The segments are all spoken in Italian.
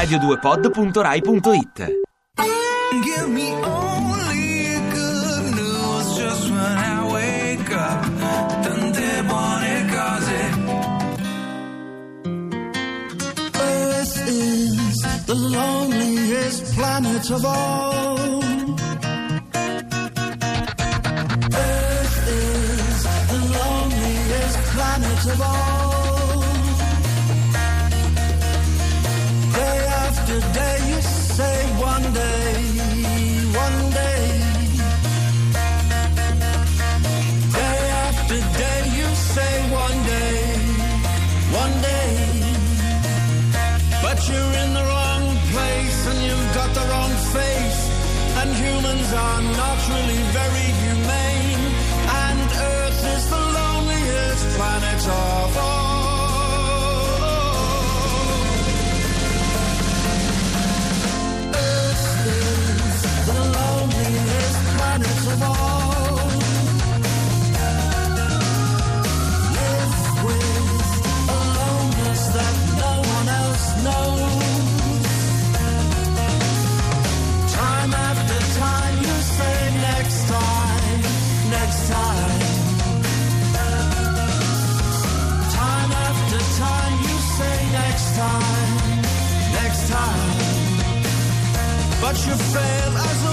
radio2pod.rai.it Give me only good news just when I wake up. Tante buone cose. Earth is the loneliest planet of all. Earth is the loneliest planet of all. Humans are not really very humane. And Earth is the loneliest planet of all. Watch your fan as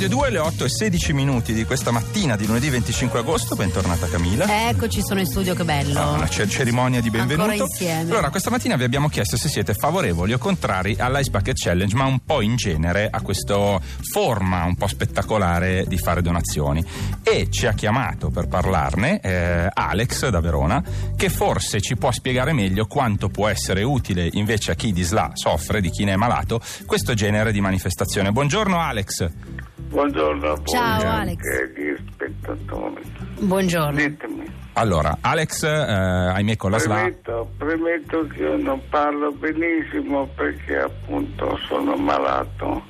Radio 2, le 8 e 16 minuti di questa mattina di lunedì 25 agosto. Bentornata Camilla. Eccoci, sono in studio, che bello. Ah, Una cer- cerimonia di benvenuto. Ancora insieme. Allora, questa mattina vi abbiamo chiesto se siete favorevoli o contrari all'Ice Bucket Challenge, ma un po' in genere a questa forma un po' spettacolare di fare donazioni. E ci ha chiamato per parlarne eh, Alex da Verona, che forse ci può spiegare meglio quanto può essere utile invece a chi di SLA soffre, di chi ne è malato, questo genere di manifestazione. Buongiorno Alex. Buongiorno a voi Ciao, Alex. agli spettatori. Buongiorno. Ditemi, Allora, Alex, eh, ahimè con la SLA... premetto, premetto che io non parlo benissimo perché appunto sono malato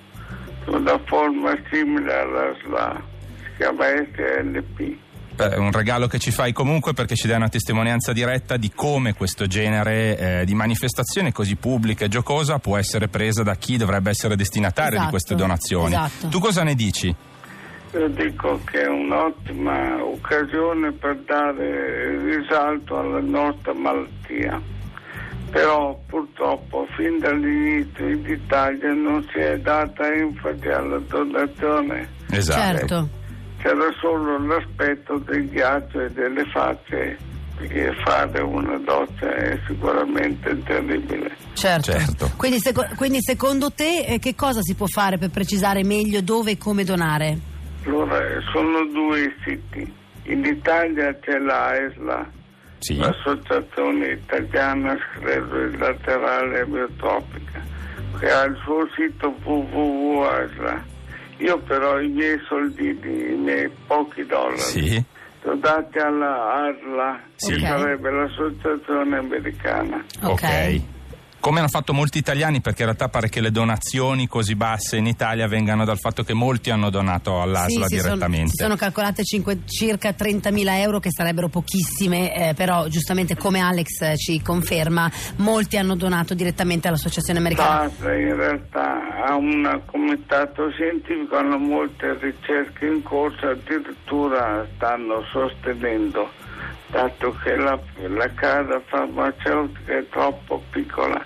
una forma simile alla SLA, si chiama SNP. Beh, È un regalo che ci fai comunque perché ci dai una testimonianza diretta di come questo genere eh, di manifestazione così pubblica e giocosa può essere presa da chi dovrebbe essere destinatario di Esatto, queste donazioni. esatto. Tu cosa ne dici? Io dico che è un'ottima occasione per dare risalto alla nostra malattia. Però purtroppo fin dall'inizio in Italia non si è data enfasi alla donazione. Esatto. Certo. C'era solo l'aspetto del ghiaccio e delle facce, perché fare una doccia è sicuramente terribile. Certo. Certo. Quindi, seco- quindi secondo te eh, che cosa si può fare per precisare meglio dove e come donare? Allora, sono due siti. In Italia c'è la ESLA, Sì. l'Associazione Italiana Sclerosi Biotropica, che ha il suo sito www.esla. Io però i miei soldini, i miei pochi dollari, Sì. li ho dati alla ARLA, Sì. che Ok. sarebbe l'associazione americana. Ok. come hanno fatto molti italiani, perché in realtà pare che le donazioni così basse in Italia vengano dal fatto che molti hanno donato all'ASLA Sì, si sono- direttamente. si sono calcolate cinque- circa 30.000 euro che sarebbero pochissime, eh, però giustamente come Alex eh, ci conferma, molti hanno donato direttamente all'Associazione Americana. L'ASLA in realtà ha un comitato scientifico, hanno molte ricerche in corso, addirittura stanno sostenendo, dato che la, la casa farmaceutica è troppo piccola,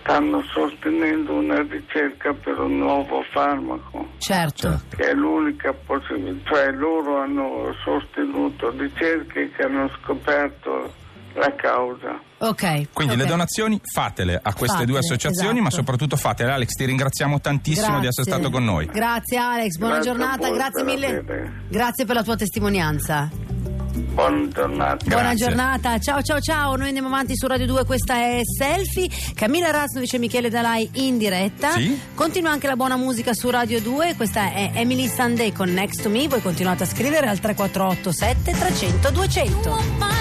stanno sostenendo una ricerca per un nuovo farmaco. Certo. che è l'unica possibilità, cioè loro hanno sostenuto ricerche che hanno scoperto la causa. Ok. Quindi ok. le donazioni fatele a queste due Fatele, associazioni, ma esatto. soprattutto fatele. Alex, ti ringraziamo tantissimo di essere Grazie. stato con noi. Grazie Alex, buona Grazie giornata, grazie per mille. Grazie per la tua testimonianza. Buona giornata. Buona Grazie. giornata, ciao ciao ciao, noi andiamo avanti su Radio 2, questa è Selfie, Camilla Raznovic e Michele Dalai in diretta, Sì. continua anche la buona musica su Radio 2, questa è Emily Sunday con Next to Me, voi continuate a scrivere al 3487 300 200.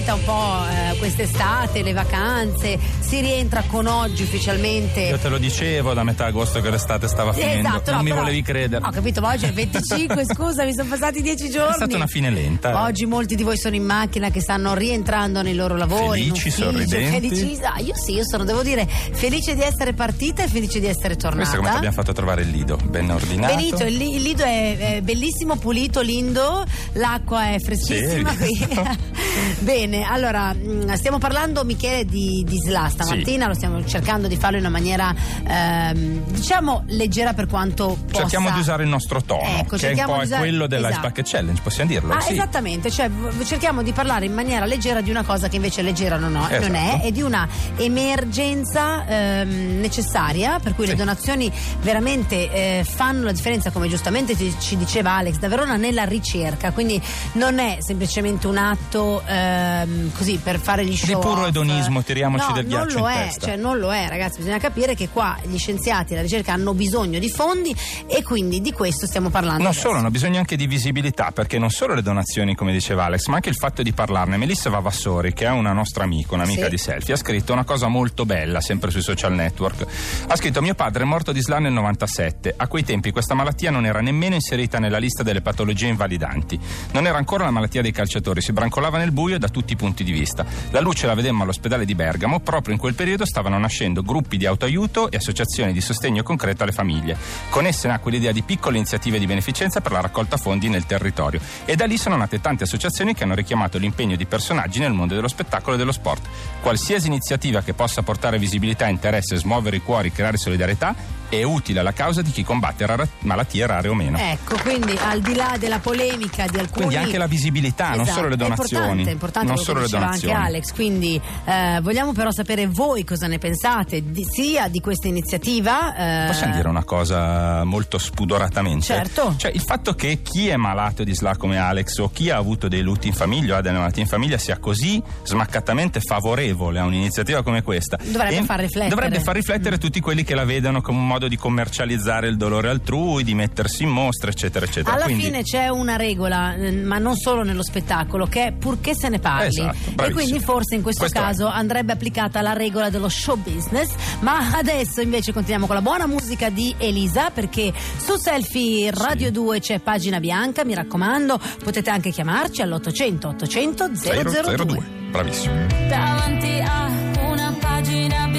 Finita un po' eh, quest'estate, le vacanze, si rientra con oggi ufficialmente. Io te lo dicevo da metà agosto che l'estate stava finendo, Esatto, non no, mi però- volevi credere. Ho capito, ma oggi è il 25, scusa, mi sono passati dieci giorni. È stata una fine lenta. eh. Oggi molti di voi sono in macchina che stanno rientrando nei loro lavori. Felici, ufficio, sorridenti. Felici, ah, io sì, io sono, devo dire, felice di essere partita e felice di essere tornata. Questo è come ti abbiamo fatto trovare il lido, ben ordinato. Benito, il, il lido è, è bellissimo, pulito, lindo, l'acqua è freschissima. Sì, qui. Bene, allora mh, stiamo parlando Michele di, di SLA stamattina, lo stiamo cercando di farlo in una maniera ehm, diciamo leggera per quanto possa. Cerchiamo di usare il nostro tono, Ecco, che è un po' usare- quello della esatto. Bucket Challenge, possiamo dirlo? Ah, sì. esattamente, cioè cerchiamo di parlare in maniera leggera di una cosa che invece leggera non, ho- non è Esatto. e di una emergenza ehm, necessaria, per cui le Sì. donazioni veramente eh, fanno la differenza, come giustamente ti- ci diceva Alex da Verona, nella ricerca, quindi non è semplicemente un atto eh, ehm, così per fare gli show. puro off. edonismo, tiriamoci no, del ghiaccio non lo in è, testa. cioè non lo è, ragazzi. Bisogna capire che qua gli scienziati e la ricerca hanno bisogno di fondi e quindi di questo stiamo parlando. Non adesso. solo, hanno bisogno anche di visibilità, perché non solo le donazioni, come diceva Alex, ma anche il fatto di parlarne. Melissa Vavassori, che è una nostra amica, un'amica Sì. di selfie, ha scritto una cosa molto bella, sempre sui social network. Ha scritto: Mio padre è morto di SLA nel 97. A quei tempi questa malattia non era nemmeno inserita nella lista delle patologie invalidanti. Non era ancora la malattia dei calciatori, si brancolava nel buio da tutti i punti di vista. La luce la vedemmo all'ospedale di Bergamo, proprio in quel periodo stavano nascendo gruppi di autoaiuto e associazioni di sostegno concreto alle famiglie. Con esse nacque l'idea di piccole iniziative di beneficenza per la raccolta fondi nel territorio e da lì sono nate tante associazioni che hanno richiamato l'impegno di personaggi nel mondo dello spettacolo e dello sport. Qualsiasi iniziativa che possa portare visibilità, interesse, smuovere i cuori, creare solidarietà è utile alla causa di chi combatte rara- malattie rare o meno. Ecco, quindi al di là della polemica di alcuni Quindi anche la visibilità, non Esatto, solo le è donazioni. importante, è importante non quello solo le donazioni. anche Alex, quindi eh, vogliamo però sapere voi cosa ne pensate di- sia di questa iniziativa. eh, Possiamo dire una cosa molto spudoratamente? Certo. Cioè, il fatto che chi è malato di SLA come Alex o chi ha avuto dei lutti in famiglia o ha delle malattie in famiglia sia così smaccatamente favorevole a un'iniziativa come questa. Dovrebbe E far riflettere. Mm. Dovrebbe far riflettere tutti quelli che la vedono come un modo di commercializzare il dolore altrui, di mettersi in mostra, eccetera, eccetera. Alla Quindi- fine c'è una regola, eh, ma non solo nello spettacolo, che è purché se ne parli. Esatto, e quindi forse in questo, Questo è. caso andrebbe applicata la regola dello show business. Ma adesso invece continuiamo con la buona musica di Elisa, perché su Selfie Radio 2 c'è pagina bianca, mi raccomando, potete anche chiamarci all'800 800 002. 002. Bravissimo. davanti a una pagina bianca,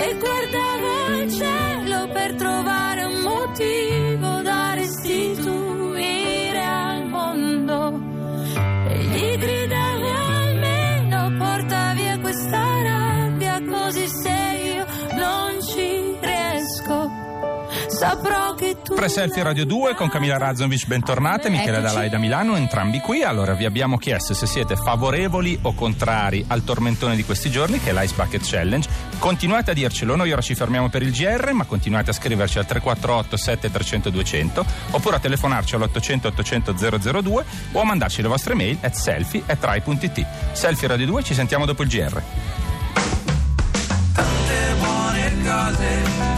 E guardavo il cielo Saprò che tu... Pre-selfie Radio 2 con Camilla Razzovic, bentornate, Michele. Dalai da Milano, entrambi qui. Allora, vi abbiamo chiesto se siete favorevoli o contrari al tormentone di questi giorni, che è l'Ice Bucket Challenge. Continuate a dircelo, noi ora ci fermiamo per il GR, ma continuate a scriverci al 348 7300 200 oppure a telefonarci all'800 800 002 o a mandarci le vostre mail at selfie at rai.it. Selfie Radio 2, ci sentiamo dopo il GR. tante buone cose.